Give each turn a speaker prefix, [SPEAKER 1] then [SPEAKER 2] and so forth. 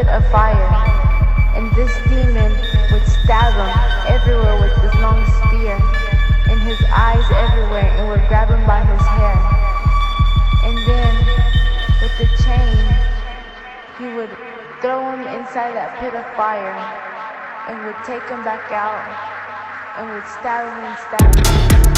[SPEAKER 1] pit of fire. And this demon would stab him everywhere with his long spear, and his eyes everywhere, and would grab him by his hair. And then, with the chain, he would throw him inside that pit of fire, and would take him back out, and would stab him and stab him.